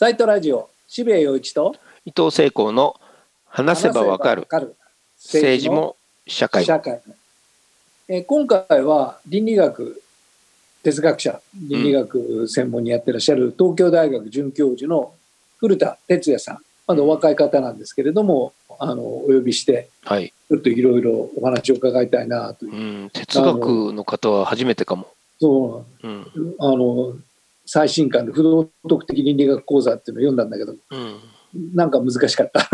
サイトラジオ渋谷陽一と伊藤聖光の話せばわかる政治も社会社会えー今回は倫理学哲学者倫理学専門にやってらっしゃる東京大学准教授の古田哲也さん。まだお若い方なんですけれどもあのお呼びしてはい、ちょっといろいろお話を伺いたいなといううん、哲学の方は初めてかも、そううんあの最新刊で不道徳的倫理学講座っていうのを読んだんだけどうん、なんか難しかった。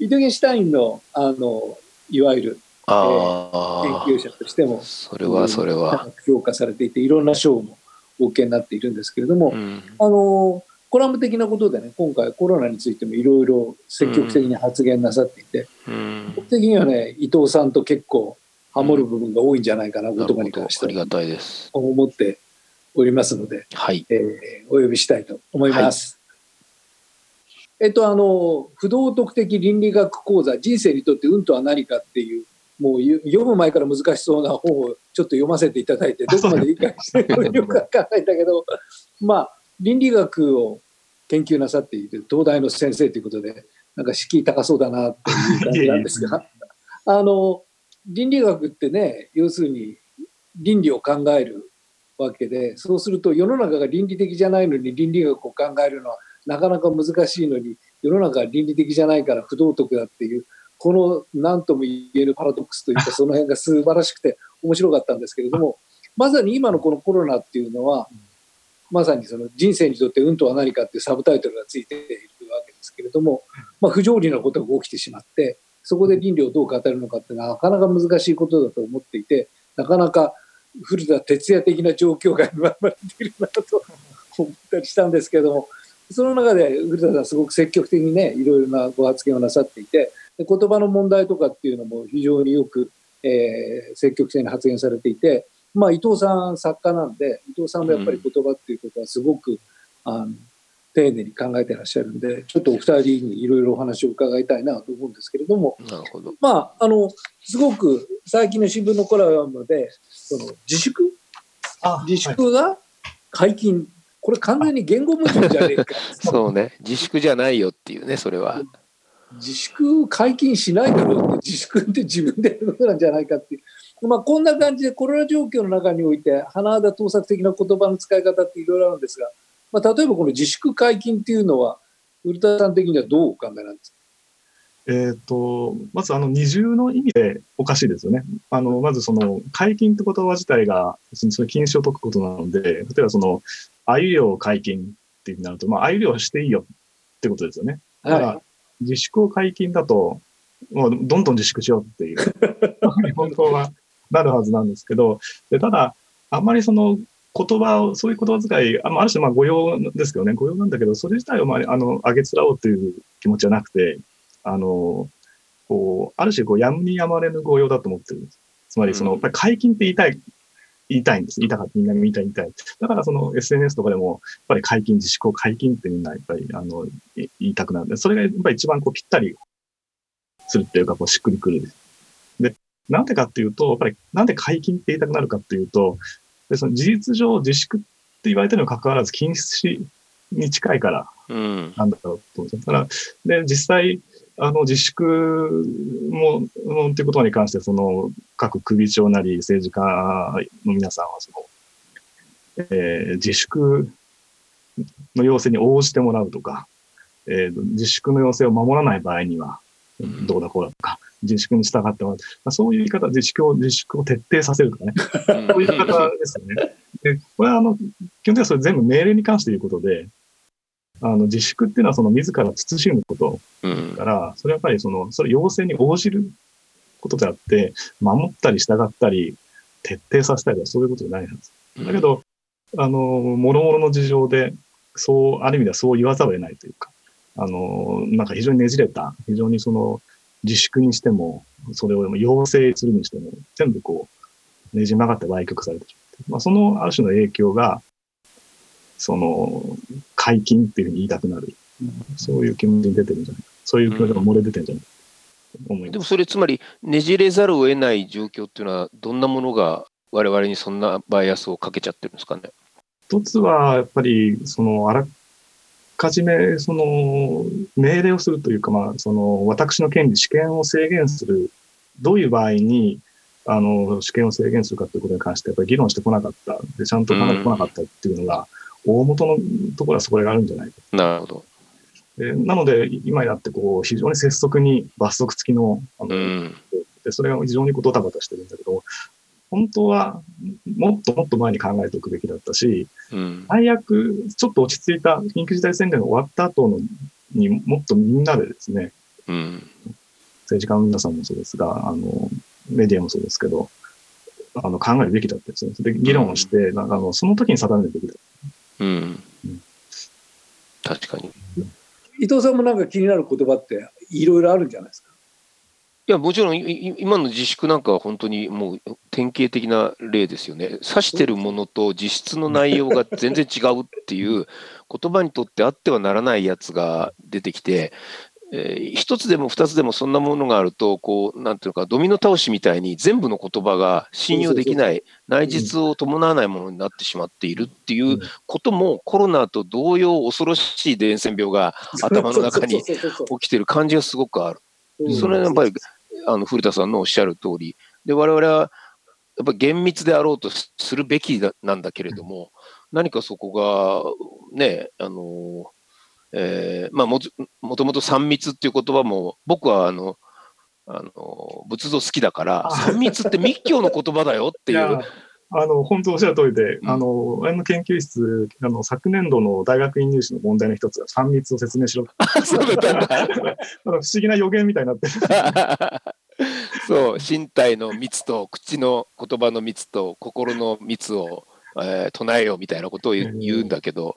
イトゲンシュタインのあのいわゆるあ研究者としてもあそれはそれは、評価されていていろんな賞もお受けになっているんですけれども、うん。あのコラム的なことでね今回コロナについてもいろいろ積極的に発言なさっていて、うん、僕的にはね伊藤さんと結構ハモる部分が多いんじゃないかな、な言葉に関しては。りがたいです。思っておりますので、はい。えーお呼びしたいと思います。えっとあの不道徳的倫理学講座人生にとって運とは何かっていうもうゆ読む前から難しそうな本をちょっと読ませていただいてどこまで理解してるのかよくわかんないんだけどまあ倫理学を研究なさっている東大の先生ということでなんか敷居高そうだなっていう感じなんですがあの倫理学ってね要するに倫理を考えるわけでそうすると世の中が倫理的じゃないのに倫理学を考えるのはなかなか難しいのに世の中が倫理的じゃないから不道徳だっていうこの何とも言えるパラドックスというかその辺が素晴らしくて面白かったんですけれどもまさに今のこのコロナっていうのはまさにその人生にとって運とは何かっていうサブタイトルがついているわけですけれども、まあ、不条理なことが起きてしまってそこで倫理をどう語るのかってなかなか難しいことだと思っていてなかなか古田哲也的な状況が生まれているなと思ったりしたんですけどもその中で古田さんすごく積極的にねいろいろなご発言をなさっていて言葉の問題とかっていうのも非常によく、えー積極的に発言されていて、まあ、伊藤さん作家なんで伊藤さんもやっぱり言葉っていうことはすごく、あの丁寧に考えてらっしゃるんでちょっとお二人にいろいろお話を伺いたいなと思うんですけれども、なるほど。まあ、あのすごく最近の新聞のコラムでその自粛？あ自粛が解禁、これ完全に言語矛盾じゃねえか。そうね。自粛じゃないよっていうねそれは。自粛解禁しないだろうって自粛って自分でやることなんじゃないかっていう、まあ、こんな感じでコロナ状況の中において甚だ盗作的な言葉の使い方っていろいろあるんですが、まあ、例えばこの自粛解禁っていうのは古田さん的にはどうお考えなんですか？えっ、と、まずあの二重の意味でおかしいですよね。あの、まずその解禁って言葉自体が、その禁止を解くことなので、例えばその、あゆ漁解禁ってなると、まあ、あゆ漁していいよってことですよね。だから、は自粛を解禁だと、もうどんどん自粛しようっていう、本当はなるはずなんですけど、でただ、あんまりその言葉を、そういう言葉遣い、あまあある種まあ誤用ですけどね、誤用なんだけど、それ自体をまあ、あの、上げつらおうという気持ちじゃなくて、あの、こう、ある種こう、やむにやまれぬ誤用だと思ってるんです。つまりその、うんやっぱり解禁って言いたい、言いたいんです。言いたかった、みんな言いたい、言いたい。だからその SNS とかでも、やっぱり解禁、自粛を解禁ってみんなやっぱり、あの、い言いたくなるんで、それがやっぱり一番こうぴったりするっていうか、こうしっくりくる。で、なんでかっていうと、やっぱりなんで解禁って言いたくなるかっていうと、でその事実上自粛って言われてるにもかかわらず禁止に近いからうんなんだろうと思うんですよ。だから、で、実際、あの、自粛も、のっていうことに関して、その、各首長なり政治家の皆さんは、その、えー自粛の要請に応じてもらうとか、えー自粛の要請を守らない場合には、うんどうだこうだとか、自粛に従ってもらう。まあ、そういう言い方、自粛を、自粛を徹底させるとかね。そういう言い方ですよね。で、これはあの、基本的にはそれ全部命令に関して言うことで、あの、自粛っていうのはその自ら慎むことから、それはやっぱりその、それ要請に応じることであって、守ったり従ったり、徹底させたりとかそういうことじゃないはず。だけど、あの、もろもろの事情で、そう、ある意味ではそう言わざるを得ないというか、あの、なんか非常にねじれた、非常にその、自粛にしても、それを要請するにしても、全部こう、ねじ曲がって歪曲されてしまって、まあ、そのある種の影響が、その、解禁っていうふうに言いたくなる、そういう気持ちに出てるんじゃないか。そういう気持ちが漏れ出てるんじゃないか。でもそれつまりねじれざるを得ない状況っていうのはどんなものが我々にそんなバイアスをかけちゃってるんですかね？一つは、やっぱり、その、あらかじめ、その、命令をするというか、まあ、その、私の権利、試験を制限する、どういう場合に、あの、試験を制限するかということに関して、やっぱり議論してこなかった。で、ちゃんと考えてこなかったっていうのが、大元のところはそこがあるんじゃないか。なるほど。でなので、今やってこう、非常に拙速に罰則付きの、あの、うん、でそれが非常にこうドタバタしてるんだけど、本当はもっともっと前に考えておくべきだったし、うん、最悪、ちょっと落ち着いた緊急事態宣言が終わった後のにもっとみんなでですね、うん、政治家の皆さんもそうですが、あの、メディアもそうですけど、あの、考えるべきだったですね。で、議論をして、うん、あの、その時に定めるべきだった。うん。うん、確かに。伊藤さんもなんか気になる言葉っていろいろあるんじゃないですか？いや、もちろん、今の自粛なんかは本当にもう典型的な例ですよね。指してるものと実質の内容が全然違うっていう、言葉にとってあってはならないやつが出てきて、えー、一つでも二つでもそんなものがあると、こう、なんていうか、ドミノ倒しみたいに全部の言葉が信用できない、内実を伴わないものになってしまっているっていうことも、コロナと同様恐ろしい伝染病が頭の中に起きてる感じがすごくある。それはやっぱりあの古田さんのおっしゃる通り、で我々はやっぱ厳密であろうとするべきなんだけれども、何かそこがね、あの、えー、まあももともと3密っていう言葉も、僕はあの、あの仏像好きだから、3密って密教の言葉だよっていうあの、本当おっしゃる通りで、うん、あの、あの研究室、あの、昨年度の大学院入試の問題の一つが3密を説明しろ。そうだった不思議な予言みたいになってる。そう、身体の密と口の言葉の密と心の密を、えー、唱えようみたいなことを言うんだけど、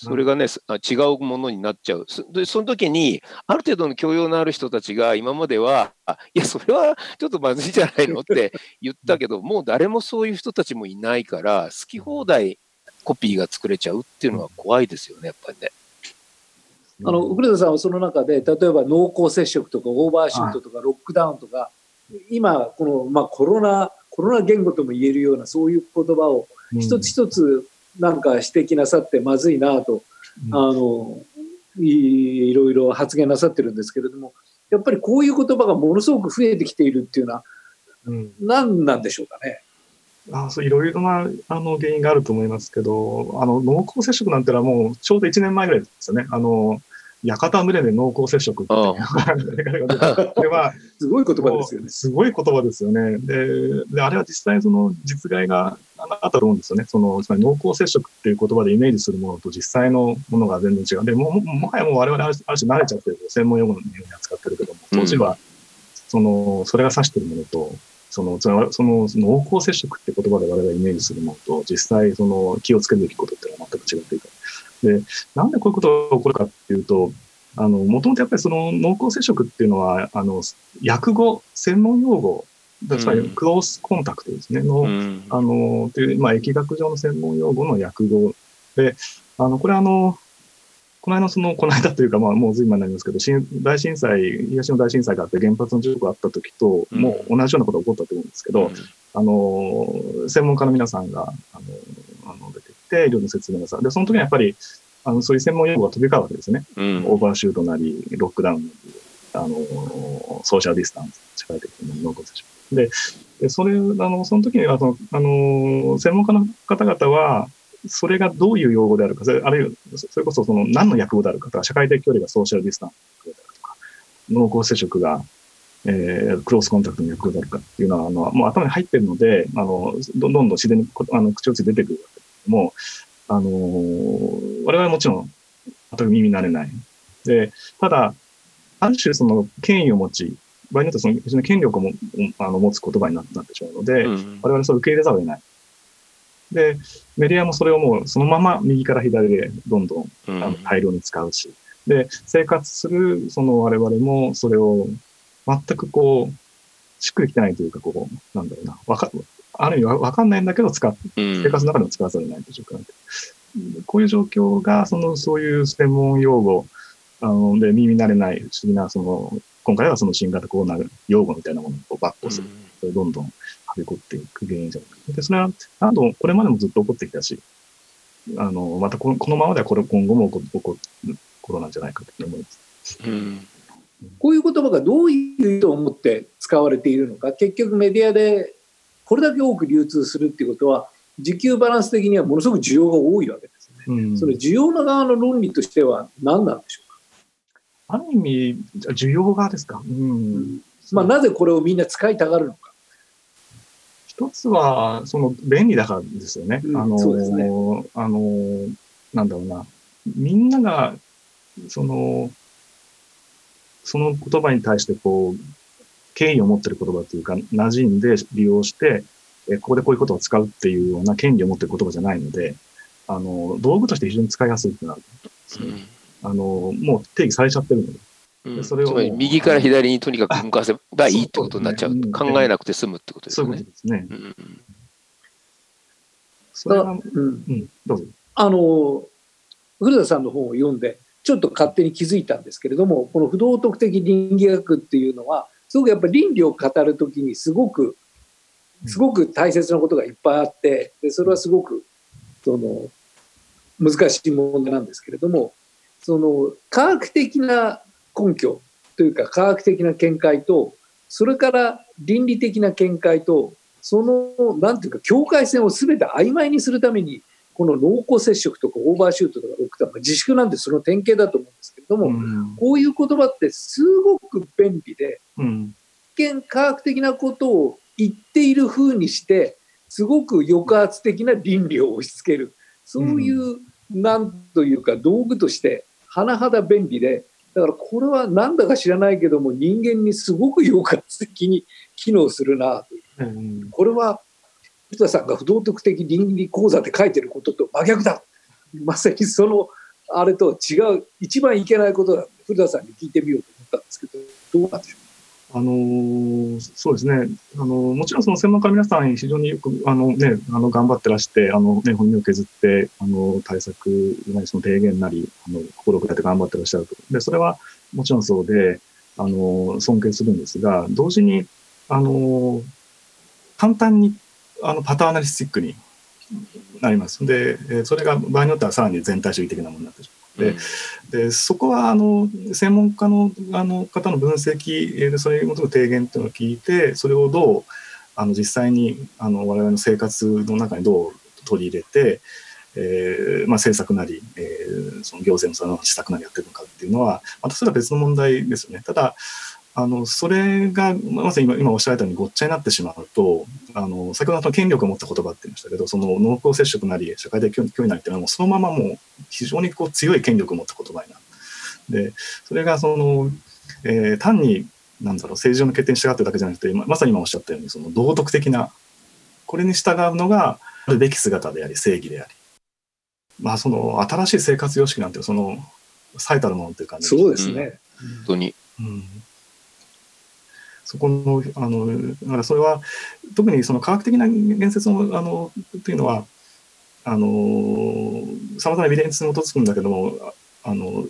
それがね、違うものになっちゃう。で、その時に、ある程度の教養のある人たちが今までは、いや、それはちょっとまずいんじゃないのって言ったけど、もう誰もそういう人たちもいないから、好き放題コピーが作れちゃうっていうのは怖いですよね、やっぱりね。あの、古田さんはその中で、例えば濃厚接触とかオーバーシュートとかロックダウンとか、今、この、まあ、コロナ、コロナ言語とも言えるようなそういう言葉を一つ一つなんか指摘なさってまずいなと、うん、あのいろいろ発言なさってるんですけれどもやっぱりこういう言葉がものすごく増えてきているっていうのは、うん、何なんでしょうかね。あそういろいろなあの原因があると思いますけど、あの濃厚接触なんてのはもうちょうど1年前ぐらいですよね。あの屋形群れで濃厚接触っていう。これは、すごい言葉ですよね。すごい言葉ですよね。で、であれは実際その実害があったと思うんですよね。その、つまり濃厚接触っていう言葉でイメージするものと実際のものが全然違う。で、も、もはやもう我々ある種慣れちゃってる専門用語のように扱ってるけども、当時は、その、それが指してるものと、その、その、濃厚接触って言葉で我々がイメージするものと、実際その気をつけるべきことっていうのは全く違っている。で、なんでこういうことが起こるかっていうと、あの、もともとやっぱりその濃厚接触っていうのは、あの、訳語、専門用語、つまりクロースコンタクトですね、の、うん、あの、という、まあ、疫学上の専門用語の訳語で、あの、これあの、この間その、この間というか、まあ、もう随分になりますけど、大震災、東の大震災があって原発の事故があった時と、もう同じようなことが起こったと思うんですけど、うん、あの、専門家の皆さんが、あの、あの出てきて、いろいろ説明なさで、その時にやっぱり、あの、そういう専門用語が飛び交うわけですね。うん、オーバーシュートなり、ロックダウンなり、あの、ソーシャルディスタンス、社会的に濃厚接触。で、でそれ、あの、その時には、その、あの、専門家の方々は、それがどういう用語であるか、それあるいは、それこそその何の訳語であるかとか、社会的距離がソーシャルディスタンスであるとか、濃厚接触が、えー、クロスコンタクトの訳語であるかっていうのは、あの、もう頭に入ってるので、あの、どんどん自然にあの口をついて出てくるわけも、あのー、我々はもちろん、全く耳慣れない。で、ただ、ある種その権威を持ち、場合によってその非常に権力をもあの持つ言葉になってしまうので、うん、我々それを受け入れざるを得ない。で、メディアもそれをもうそのまま右から左でどんどん、あの大量に使うし、で、生活するその我々もそれを全くこう、しっくりきてないというか、こう、なんだろうな、わか、ある意味わかんないんだけど使っ、生活の中でも使わざるを得ないという状況なんで、こういう状況が、その、そういう専門用語、あの、で耳慣れない不思議な、その、今回はその新型コロナ用語みたいなものをバックする。それどんどんはびこっていく原因じゃないか。で、それは、何度、これまでもずっと起こってきたし、あの、またこのこのままではこれ今後も起こ起こることなんじゃないかと思います。うんこういう言葉がどういう意図を持って使われているのか、結局メディアでこれだけ多く流通するっていうことは、需給バランス的にはものすごく需要が多いわけですね。うんその需要の側の論理としては何なんでしょうか？ある意味、需要がですか？うん。まあ、なぜこれをみんな使いたがるのか。一つは、その便利だからですよね。うんあの、そうですねあの、なんだろうな。みんなが、その、その言葉に対してこう、敬意を持ってる言葉というか、馴染んで利用して、えここでこういうことを使うっていうような権利を持ってる言葉じゃないので、あの、道具として非常に使いやすいってなる。あの、もう定義されちゃってるので。うんそれをつまり右から左にとにかく向かせばいいってことになっちゃう。ね考えなくて済むってことですそういうこよねと。ですね。うんそれは、うん、うん、どうぞ。あの古田さんの本を読んでちょっと勝手に気づいたんですけれどもこの不道徳的倫理学っていうのはすごくやっぱり倫理を語るときにすごくすごく大切なことがいっぱいあってでそれはすごくその難しい問題なんですけれどもその科学的な根拠というか科学的な見解とそれから倫理的な見解とそのなんていうか境界線を全て曖昧にするためにこの濃厚接触とかオーバーシュートとか起きたまあ自粛なんてその典型だと思うんですけれども、うん。こういう言葉ってすごく便利でうん。一見科学的なことを言っている風にしてすごく抑圧的な倫理を押し付ける。そういう、なんというか道具として甚だ便利でだからこれはなんだか知らないけども人間にすごく抑圧的に機能するなという。うん。これは藤田さんが不道徳的倫理講座で書いてることと真逆だまさにそのあれと違う一番いけないことだ古田さんに聞いてみようと思ったんですけどどうなんでしょう？あのーそうですね。あのーもちろんその専門家の皆さん非常によく、あのね、あの、頑張ってらして、あのね、本人を削って、あの、対策なり、その提言なり、あの、心を砕いて頑張ってらっしゃると。で、それはもちろんそうで、あの、尊敬するんですが、同時に、あの、簡単に、あの、パターナリスティックになります。で、えーそれが場合によってはさらに全体主義的なものになってしまう。ででそこはあの専門家のあの方の分析それに基づく提言っていうのを聞いてそれをどうあの実際にあの我々の生活の中にどう取り入れて、えーまあ、政策なり、えーその行政のその施策なりやってるのかっていうのはまたそれは別の問題ですよね。ただあのそれがまさに今今おっしゃられたようにごっちゃになってしまうとあの先ほどの権力を持った言葉って言いましたけどその濃厚接触なり社会的脅威なりっていうのはもうそのままもう非常にこう強い権力を持った言葉になる。でそれがその、えー単になんだろう政治上の決定に従ってるだけじゃなくてままさに今おっしゃったようにその道徳的なこれに従うのがあるべき姿であり正義であり。まあその新しい生活様式なんてその最たるものというかうそうですね、本当に。うんそこの、あの、だからそれは、特にその科学的な言説の、あの、というのは、あの、さまざまなエビデンスに基づくんだけども、あの、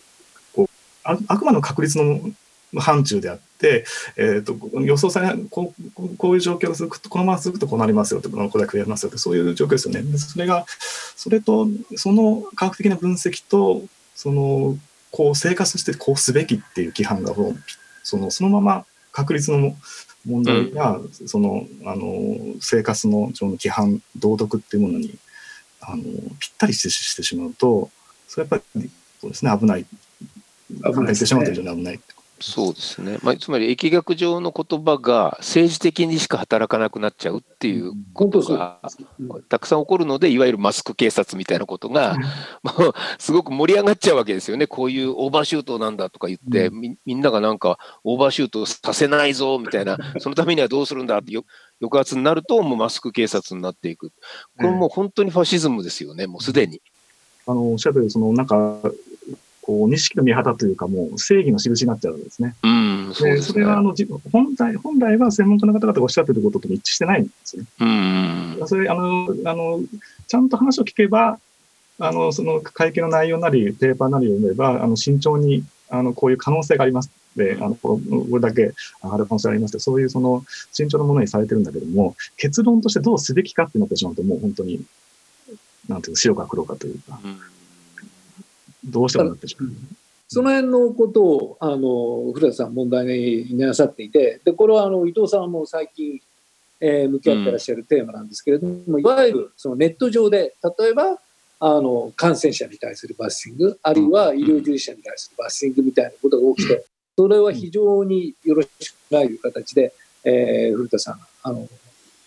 こう、ああくまでも確率の範疇であって、えっ、と、予想され、こう、こういう状況が続くと、このまま続くとこうなりますよと、これは食えますよと、そういう状況ですよね。それが、それと、その科学的な分析と、その、こう生活してこうすべきっていう規範がそのそのまま確率の問題が、そのあの生活の上の規範道徳っていうものにあのぴったりしてしてしまうとそれはやっぱりそうですね危ない。危ないね。してしまうと非常に危ないそうですね、まあ、つまり疫学上の言葉が政治的にしか働かなくなっちゃうっていうことがたくさん起こるのでいわゆるマスク警察みたいなことが、もうすごく盛り上がっちゃうわけですよね。こういうオーバーシュートなんだとか言って、うみみんながなんかオーバーシュートさせないぞみたいな そのためにはどうするんだってよ抑圧になるともうマスク警察になっていく。これもう本当にファシズムですよねもうすでに。あのおっしゃるそのなんかこう錦の見旗というかもう正義の印になっちゃうんですね。うんそうでですね。それはあのじ本来本来は専門家の方々がおっしゃってることと一致してないんですね。うん。うんそれあのあのちゃんと話を聞けばあのその会見の内容なりペーパーなりを読めばあの慎重にあのこういう可能性がありますであのこれだけ上がる可能性がありますってそういうその慎重なものにされてるんだけども結論としてどうすべきかってなってしまうともう本当になんていうか、白か黒かというか、うんどうしてもなってしまう。その辺のことをあの古田さん問題になさっていてでこれはあの伊藤さんも最近、えー向き合ってらっしゃるテーマなんですけれども、いわゆるそのネット上で例えばあの感染者に対するバッシングあるいは医療従事者に対するバッシングみたいなことが起きてそれは非常によろしくないという形で、えー古田さんあの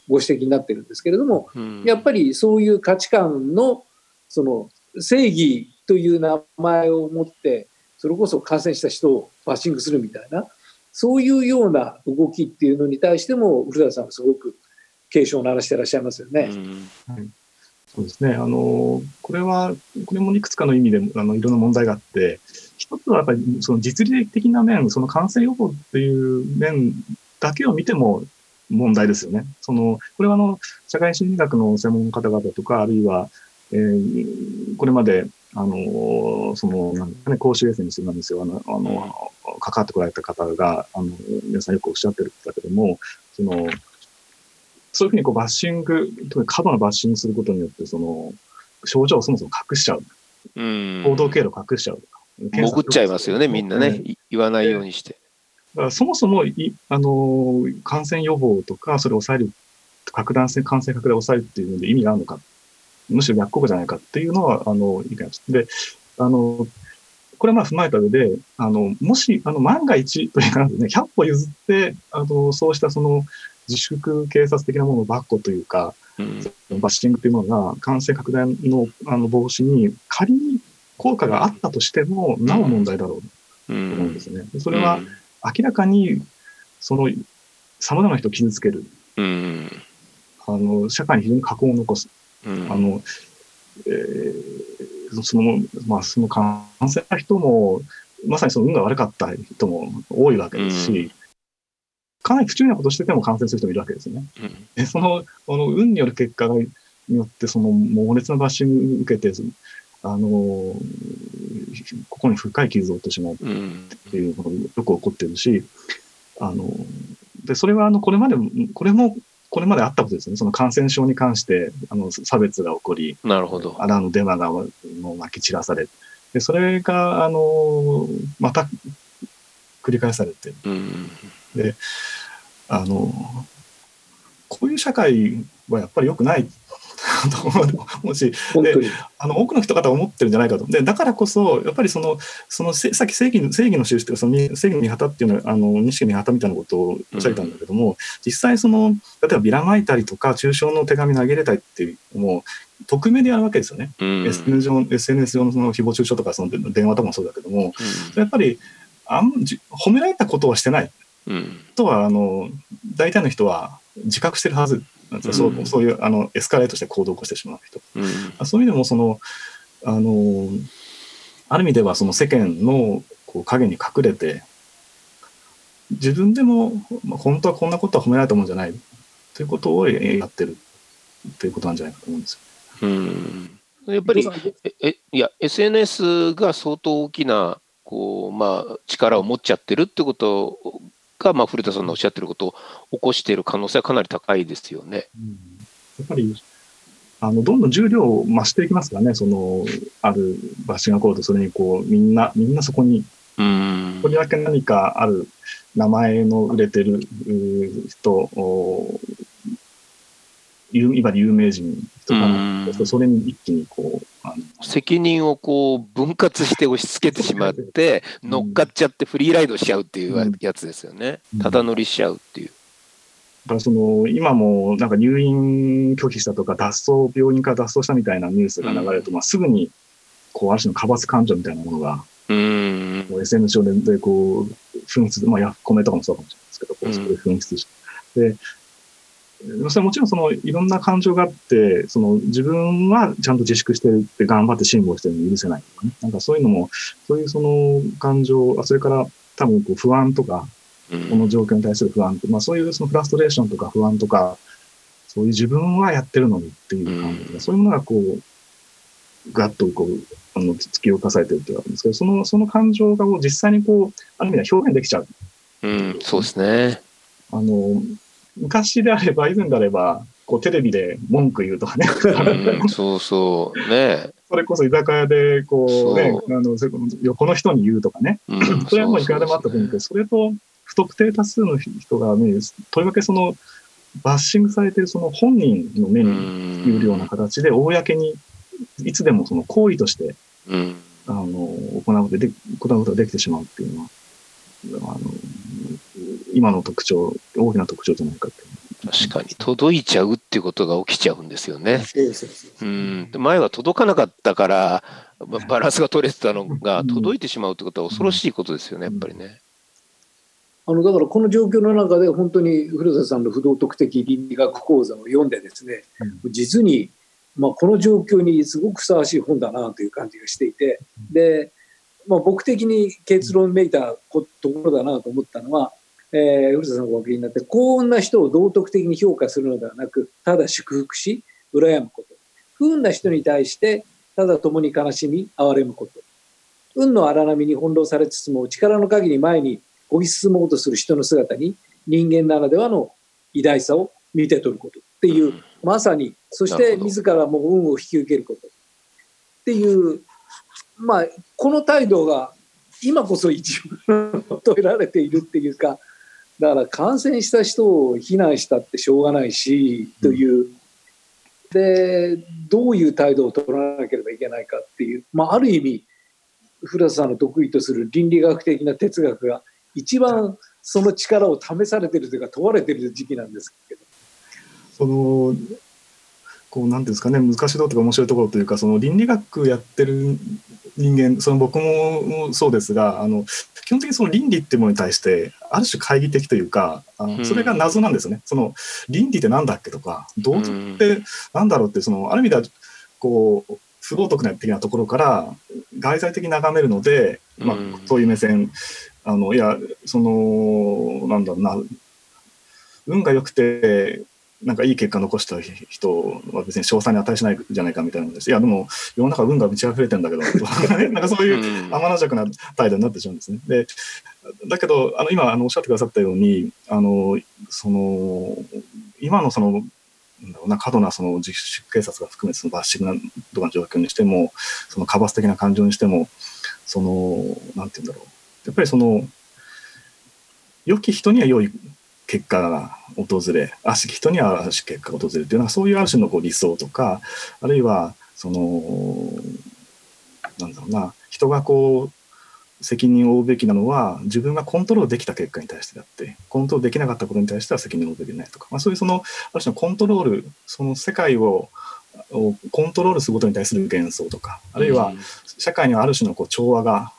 ご指摘になってるんですけれどもうん。やっぱりそういう価値観のその正義という名前を持ってそれこそ感染した人をバッシングするみたいなそういうような動きっていうのに対しても古田さんはすごく警鐘を鳴らしていらっしゃいますよね。うんそうですね。あの、これは、これもいくつかの意味で、あの、いろんな問題があって、一つはやっぱり、その実利的な面、その感染予防っていう面だけを見ても問題ですよね。その、これはあの、社会心理学の専門の方々とか、あるいは、えーこれまで、あの、その、なんかね、公衆衛生にしてなんですよ。あの、あの、関わってこられた方が、あの、皆さんよくおっしゃってるんだけども、その、そういうふうにこうバッシング、特に過度なバッシングすることによって、その、症状をそもそも隠しちゃう。うん行動経路を隠しちゃうとか。潜っちゃいますよね、みんなね。言わないようにして。だからそもそもい、あの、感染予防とか、それを抑える、拡大性、感染拡大を抑えるっていうので意味があるのか、むしろ逆効果じゃないかっていうのは、あの、意見です。で、あの、これはまあ踏まえた上で、あの、もし、あの、万が一というか、ね、100歩譲って、あの、そうしたその、自粛警察的なものをバッコというか、うんバッシングというものが感染拡大のあの防止に仮に効果があったとしても、なお問題だろううと思うんんですね。でそれは明らかに、その、様々な人を傷つける。うんあの、社会に非常に禍根を残す。うん。あの、えーその、まあ、その感染した人も、まさにその運が悪かった人も多いわけですし、うん。かなり不注意なことをしてても感染する人もいるわけですよね。うん。で、その、あの、運による結果がによって、その、猛烈なバッシングを受けて、あの、ここに深い傷を負ってしまううん。っていうことがよく起こってるし、あの、で、それは、あの、これまでも、これも、これまであったことですね。その感染症に関して、あの、差別が起こり、なるほど。あの、デマがもう撒き散らされ、で、それが、あの、また、繰り返されて、うんあの、こういう社会はやっぱり良くないと思うし、本当に。あの、多くの人方は思ってるんじゃないかと。で、だからこそ、やっぱりその、その、せさっき正義の、正義の印というか、その、正義の見旗っていうのは、あの、西見旗みたいなことをおっしゃったんだけども、実際その、例えばビラまいたりとか、中傷の手紙投げ入れたりっていうのも、匿名でやるわけですよね。うん SNS 上 SNS 上のその誹謗中傷とか、その電話とかもそうだけども、やっぱり、あんじ褒められたことはしてないうんとは、あの、大体の人は自覚してるはず。なんですよ。うん。そうそういう、あの、エスカレートして行動を起こしてしまう人。うん。あそういう意味でも、その、あの、ある意味では、その世間のこう影に隠れて、自分でも、まあ、本当はこんなことは褒められたもんじゃない。ということをえやってる。ということなんじゃないかと思うんですよ。うん。やっぱりええいや SNS が相当大きなこう、まあ、力を持っちゃってるってことが、まあ、古田さんのおっしゃってることを起こしている可能性はかなり高いですよね。やっぱり、あの、どんどん重量を増していきますからね、その、あるバッシングが起こると、それにこう、みんな、みんなそこに、うんとりわけ何かある名前の売れてるうー人、今で有名人とかうん。なんかそれに一気にこう、責任をこう分割して押し付けてしまってうん。乗っかっちゃってフリーライドしちゃうっていううんやつですよね。うん。ただ乗りしちゃうっていう。だからその、今もなんか入院拒否したとか、脱走、病院から脱走したみたいなニュースが流れると、まあすぐに、こう、ある種の派閥感情みたいなものが、うん。SNS 上で、でこう、紛失、まあ、ヤフコメとかもそうかもしれないですけど、こううん。そこで紛失して。で、それはもちろんその、いろんな感情があって、その、自分はちゃんと自粛してるって頑張って辛抱してるのに許せないとかね。なんかそういうのも、そういうその感情、あそれから多分こう不安とか、うんこの状況に対する不安とまあそういうそのフラストレーションとか不安とか、そういう自分はやってるのにっていう感じが、うんそういうものがこう、ガッとこう、あの、突き動かされてるってわけですけど、その、その感情がこう実際にこう、ある意味では表現できちゃう。うんそうですね。あの、昔であれば、以前であれば、こうテレビで文句言うとかね。うんそうそう。ね。それこそ居酒屋で、こうね、そあの、横の人に言うとかね。うんそれはもういくらでもあったと思うけど、それと不特定多数の人がね、とりわけその、バッシングされてるその本人の目に言うような形で、公にいつでもその行為として、うん。あの、行うことで、行うことができてしまうっていうのは、あの、今の特徴、大きな特徴じゃないか。確かに届いちゃうっていうことが起きちゃうんですよね。そうそうそううん、で前は届かなかったからばバランスが取れてたのがうん届いてしまうってことは恐ろしいことですよねやっぱりね。あのだからこの状況の中で本当に古田さんの不道徳的倫理学講座を読んでですね、実に、まあ、この状況にすごくふさわしい本だなという感じがしていてで、まあ、僕的に結論めいたこところだなと思ったのは、えー古田さんがお聞きになって幸運な人を道徳的に評価するのではなくただ祝福し羨むこと。不運な人に対してただ共に悲しみ憐れむこと。運の荒波に翻弄されつつも力の限り前にこぎ進もうとする人の姿に人間ならではの偉大さを見て取ること。っていう、うん。まさにそして自らも運を引き受けること。っていうまあこの態度が今こそ一番 求められているっていうかだから感染した人を非難したってしょうがないし、というでどういう態度を取らなければいけないかっていう、まあ、ある意味古田さんの得意とする倫理学的な哲学が一番その力を試されてるというか問われてる時期なんですけど。その、こう、なんていうんですかね、難しいところとか面白いところというか、その倫理学やってる人間、その僕もそうですが、あの、基本的にその倫理っていうものに対して、ある種懐疑的というか、あうん。のそれが謎なんですよね。その、倫理ってなんだっけとか、道徳ってなんだろうって、その、ある意味では、こう、不道徳な的なところから外在的に眺めるので、まあうん、そういう目線、あの、いや、その、なんだろうな、運が良くて、なんかいい結果残した人は別に賞賛に値しないじゃないかみたいなのです。いや、でも世の中運が満ち溢れてんだけど、なんかそういううん天の弱な態度になってしまうんですね。で、だけど、あの今あのおっしゃってくださったように、あの、その、今のその、な過度なその自主警察が含めてそのバッシングなとかの状況にしても、その過罰的な感情にしても、その、なんて言うんだろう。やっぱりその、良き人には良い結果が訪れ、悪しき人には悪しき結果が訪れるというのは、そういうある種のこう理想とか、あるいは、その、なんだろうな、人がこう、責任を負うべきなのは、自分がコントロールできた結果に対してであって、コントロールできなかったことに対しては責任を負うべきでないとか、まあ、そういうその、ある種のコントロール、その世界を、をコントロールすることに対する幻想とか、あるいは社会にはある種のこう調和が、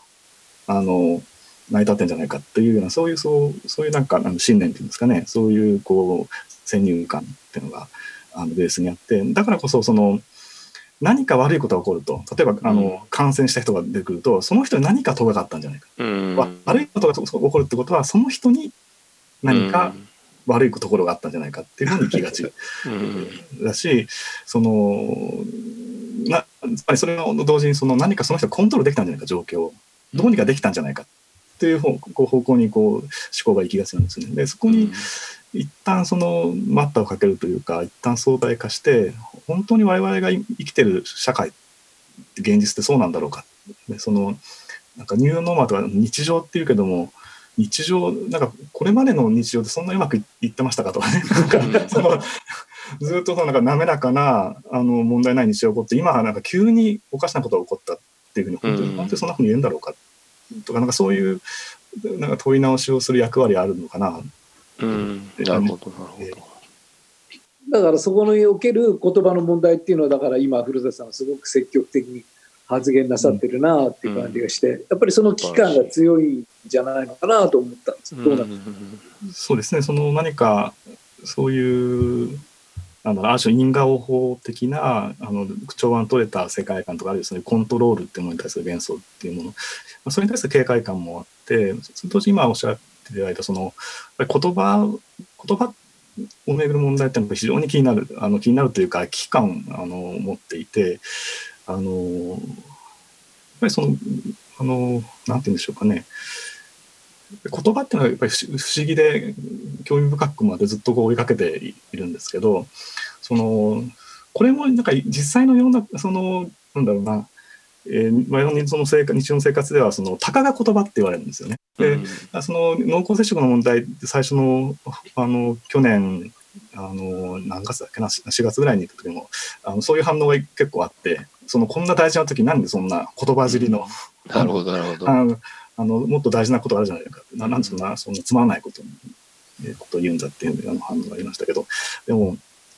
あの、成り立ってんじゃないかっていうような、そういう、そうそういうなんか、あの信念っていうんですかね、そういう、こう、先入観っていうのが、あの、ベースにあって、だからこそ、その、何か悪いことが起こると、例えば、あの、うん。感染した人が出てくると、その人に何か咎があったんじゃないか。うん。わ悪いことが起こるってことは、その人に何か悪いところがあったんじゃないかっていうふうに気がち うん。だし、その、な、つまりそれと同時にその何かその人がコントロールできたんじゃないか、状況を。どうにかできたんじゃないかっていう方こう方向にこう思考が行きがちなんですね。で、そこに一旦その待ったをかけるというか、一旦相対化して、本当に我々が生きてる社会現実ってそうなんだろうか。でその、なんかニューノーマルとか日常っていうけども、日常、なんかこれまでの日常ってそんなうまくいってましたかとかね、なんかそのずっとそのなんか滑らかなあの問題ない日常が起こって、今はなんか急におかしなことが起こったっていうふうに、本当に、うん本当にそんなふうに言えるんだろうかとか、なんかそういうなんか問い直しをする役割あるのかな。うんなるほどなるほど。だからそこにおける言葉の問題っていうのはだから今古田さんはすごく積極的に発言なさってるなっていう感じがして、やっぱりその危機感が強いんじゃないのかなと思ったんです。どうなんですか？そうですね、その何か、そういう、なんだろう、ある種因果応報的な、あの、調和の取れた世界観とか、あるいはそういうコントロールっていうものに対する幻想っていうもの、まあ、それに対する警戒感もあって、その当時今おっしゃっていただいた、その、言葉、言葉をめぐる問題っていうのが非常に気になる、あの、気になるというか、危機感、あの、持っていて、あの、やっぱりその、あの、なんて言うんでしょうかね、言葉っていうのはやっぱり不思議で興味深くまでずっとこう追いかけてるんですけどそのこれもなんか実際のようなそのなんだろうなえー、我々その生活日常の生活ではそのたかが言葉って言われるんですよね。で、うん、その濃厚接触の問題最初のあの去年あの何月だっけな4月ぐらいに行った時もあのそういう反応が結構あってそのこんな大事な時なんでそんな言葉尻の、うん、なるほどなるほど。あのあのもっと大事なことあるじゃないかななんそんなそんなつまらないことえことを言うんだっていうあの反応がありましたけどでも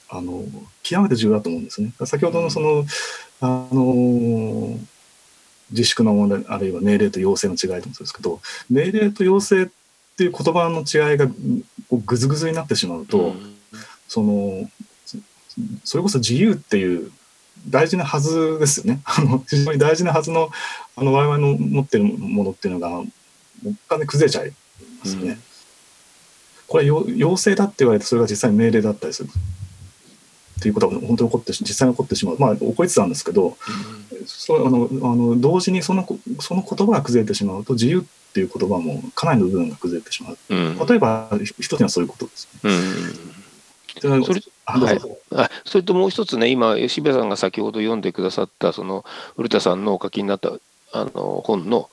あの極めて重要だと思うんですね。先ほどのそのあの自粛の問題あるいは命令と要請の違いともそうですけど命令と要請っていう言葉の違いがぐずぐずになってしまうと、うん、そのそれこそ自由っていう大事なはずですよね。あの非常に大事なはずのあの我々の持ってるものっていうのがもう完全崩れちゃいますね。うん、これ要請だって言われてそれが実際に命令だったりする。っていうことが本当に起こって実際に起こってしまう。まあ起こりつつあるんですけど、うん、そうあのあの同時にそのその言葉が崩れてしまうと自由っていう言葉もかなりの部分が崩れてしまう、うん、例えば一つにはそういうことです、ね、うん、それはい、あそれともう一つね今渋谷さんが先ほど読んでくださったその古田さんのお書きになったあの本の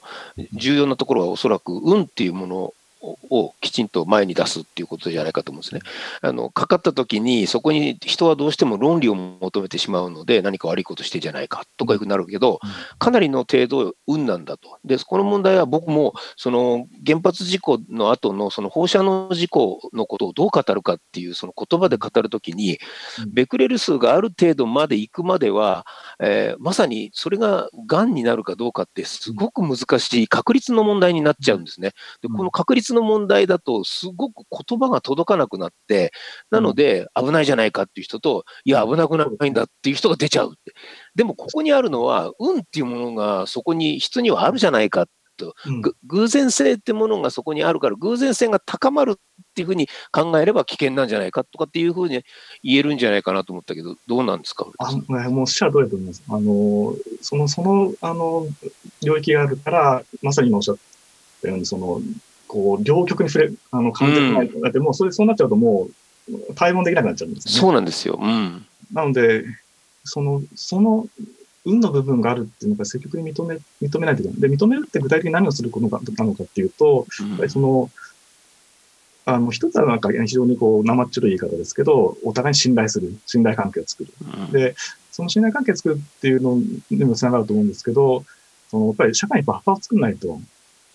重要なところはおそらく運っていうものをきちんと前に出すっていうことじゃないかと思うんですね。あのかかった時にそこに人はどうしても論理を求めてしまうので何か悪いことしてんじゃないかとかいうふうになるけどかなりの程度運なんだと。でこの問題は僕もその原発事故の後のその放射能事故のことをどう語るかっていうその言葉で語るときにベクレル数がある程度まで行くまでは、えー、まさにそれががんになるかどうかってすごく難しい確率の問題になっちゃうんですね。でこの確率の問題だと、すごく言葉が届かなくなって、なので、危ないじゃないかっていう人と、いや、危なくないんだっていう人が出ちゃう。って。でも、ここにあるのは、運っていうものがそこに人にはあるじゃないかと、うん、偶然性ってものがそこにあるから、偶然性が高まるっていうふうに考えれば危険なんじゃないかとかっていうふうに言えるんじゃないかなと思ったけど、どうなんですかあもうおっしゃる通りだと思います。あのそのそのあの領域があるから、まさに今おっしゃったように、そのこう、両極に触れ、あの、感じない。だってもう、それ、そうなっちゃうともう、対応できなくなっちゃうんですね。そうなんですよ。うん。なので、その、その、運の部分があるっていうのが積極的に認め、認めないといけない。で、認めるって具体的に何をすることなのかっていうと、やっぱりその、あの、一つはなんか非常にこう、生っちょろい言い方ですけど、お互いに信頼する、信頼関係を作る。で、その信頼関係を作るっていうのにもつながると思うんですけど、その、やっぱり社会にバッファーを作らないと、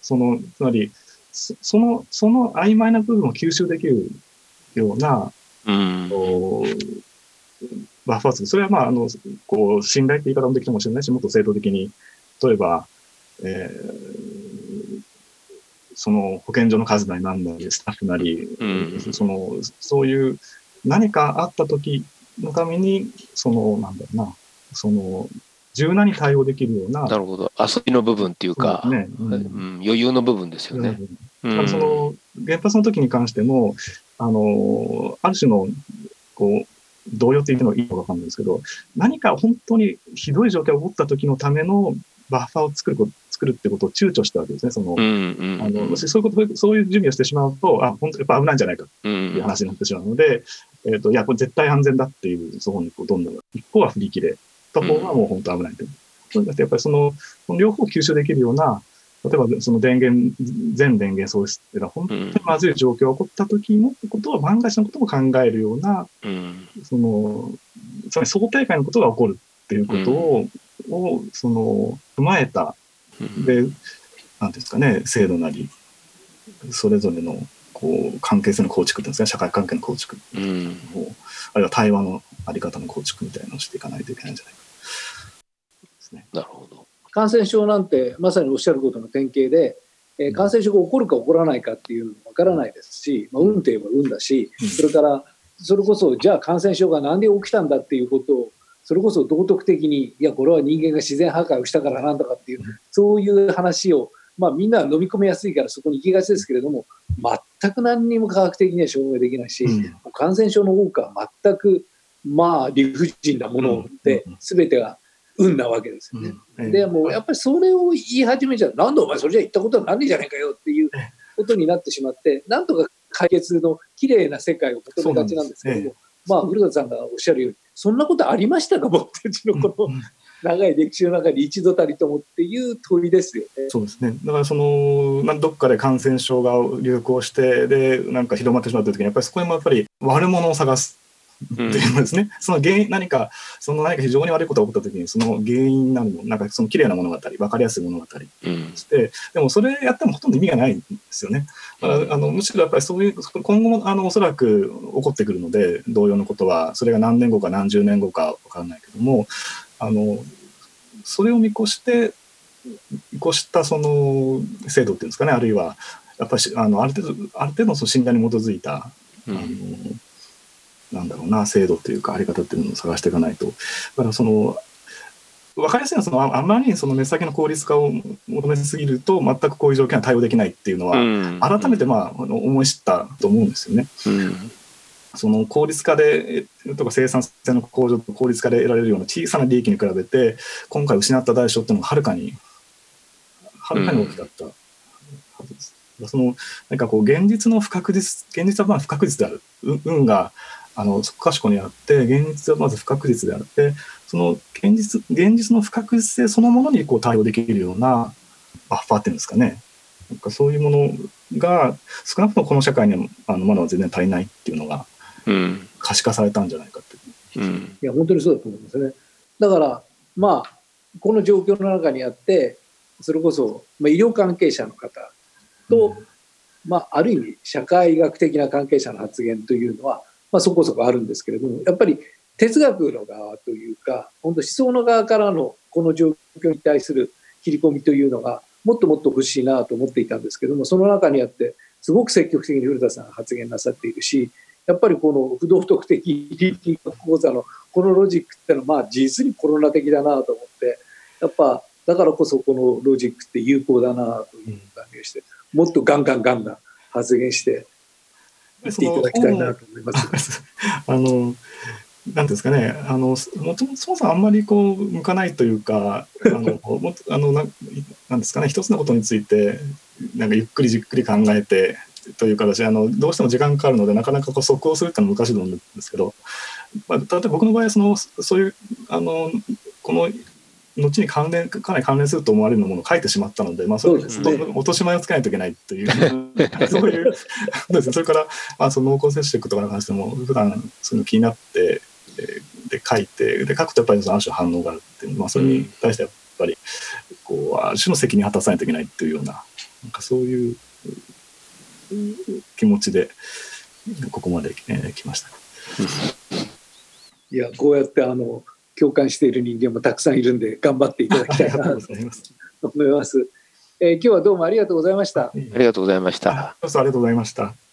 その、つまり、その、その曖昧な部分を吸収できるような、うん、バッファーする。それはまあ、あの、こう、信頼って言い方もできるかもしれないし、もっと正当的に、例えば、えー、その保健所の数なりなんなり、スタッフなり、うん、その、そういう何かあった時のために、その、なんだろうな、その、柔軟に対応できるような。なるほど。遊びの部分っていうか、ねうん、うん、余裕の部分ですよね。うん、その原発の時に関しても、あの、ある種の、こう、動揺って言ってもいいのかわかんないですけど、何か本当にひどい状況が起こった時のためのバッファーを作る作るってことを躊躇したわけですね。その、うんあのそういうこと、そういう準備をしてしまうと、あ、本当やっぱ危ないんじゃないかっていう話になってしまうので、うん、えっ、ー、と、いや、これ絶対安全だっていう、そこにこうどんどん、一方は振り切れ、た方がもう本当危ないと。うん、やっぱりその、両方吸収できるような、例えばその電源、全電源喪失っていうのは本当にまずい状況が起こった時のことを、万が一のことも考えるような、うん、その、つまり想定外のことが起こるっていうことを、うん、をその、踏まえた、で、なんですかね、制度なり、それぞれの、こう、関係性の構築っていうんですか、社会関係の構築を、うん、あるいは対話のあり方の構築みたいなのをしていかないといけないんじゃないか。ね、なるほど。感染症なんてまさにおっしゃることの典型で、えー、感染症が起こるか起こらないかっていうのもわからないですし、まあ、運といえば運だし、それからそれこそじゃあ感染症が何で起きたんだっていうことをそれこそ道徳的にいやこれは人間が自然破壊をしたからなんとかっていうそういう話を、まあ、みんな飲み込みやすいからそこに行きがちですけれども全く何にも科学的には証明できないし、感染症の多くは全くまあ理不尽なもので全てが運なわけですよね。うん、でもやっぱりそれを言い始めちゃう、なんでお前それじゃ言ったことは何じゃないかよっていうことになってしまってなんとか解決の綺麗な世界を求めがちなんですけども、まあ古田さんがおっしゃるようにそんなことありましたか僕たちのこの長い歴史の中に一度たりともっていう問いですよね。そうですね。だからその、まあ、どっかで感染症が流行して、で、なんか広まってしまった時に、やっぱりそこにもやっぱり悪者を探す。っていうのですね、うん、その原因、何か、その何か非常に悪いことが起こった時に、その原因なの、なんかその綺麗な物語、分かりやすい物語。して、うん、でもそれやってもほとんど意味がないんですよね。だからあのむしろやっぱりそういう、今後もあのおそらく起こってくるので、同様のことは、それが何年後か何十年後か分からないけども、あのそれを見越して見越したその制度っていうんですかねあるいはやっぱりあのある程度ある程度その信頼に基づいた、うん、あのなんだろうな制度というかあり方っていうのを探していかないとだからその分かりやすいのはそのあまりにその目先の効率化を求めすぎると全くこういう条件は対応できないっていうのは、改めてまあ思い知ったと思うんですよね。うんその効率化でとか生産性の向上と効率化で得られるような小さな利益に比べて今回失った代償っていうのがはるかにはるかに大きかったはずです。うん、そのなんかこう現実の不確実現実はまあ不確実である運があのそこかしこにあって現実はまず不確実であってその現実現実の不確実性そのものにこう対応できるようなバッファーっていうんですかね。なんかそういうものが少なくともこの社会にはあのまだ全然足りないっていうのが可視化されたんじゃないかって、う。ん、いや本当にそうだと思いますね。だからまあこの状況の中にあってそれこそ、まあ、医療関係者の方と、うん、まあ、ある意味社会学的な関係者の発言というのは、まあ、そこそこあるんですけれどもやっぱり哲学の側というか本当思想の側からのこの状況に対する切り込みというのがもっともっと欲しいなと思っていたんですけどもその中にあってすごく積極的に古田さんが発言なさっているしやっぱりこの不道徳的倫理学講座のこのロジックってのはまあ実にコロナ的だなと思ってやっぱだからこそこのロジックって有効だなという感じがしてもっとガンガンガンガン発言してやっていただきたいなと思います。あのなんですかね、あのもともとそもそもあんまりこう向かないというか、あの もあのななんですかね、一つのことについて、なんかゆっくりじっくり考えて、という形あのどうしても時間かかるのでなかなかこう速攻するっていうのは難しいと思うんですけど、まあ、例えば僕の場合はそのそういうあのこの後に関連かなり関連すると思われるものを書いてしまったので、まあ、それね、落とし前をつけないといけないと いう。そういうですね。それから、まあ、その濃厚接触とかに関しても普段その気になってで書いてで書くとやっぱりそのある種反応があるっていう、まあ、それに対してやっぱりこうある種の責任を果たさないといけないっていうようななんかそういう気持ちでここまで、えー、来ました。いやこうやってあの共感している人間もたくさんいるんで頑張っていただきたいなと思 います。えー、今日はどうもありがとうございました。ありがとうございました。ありがとうございました。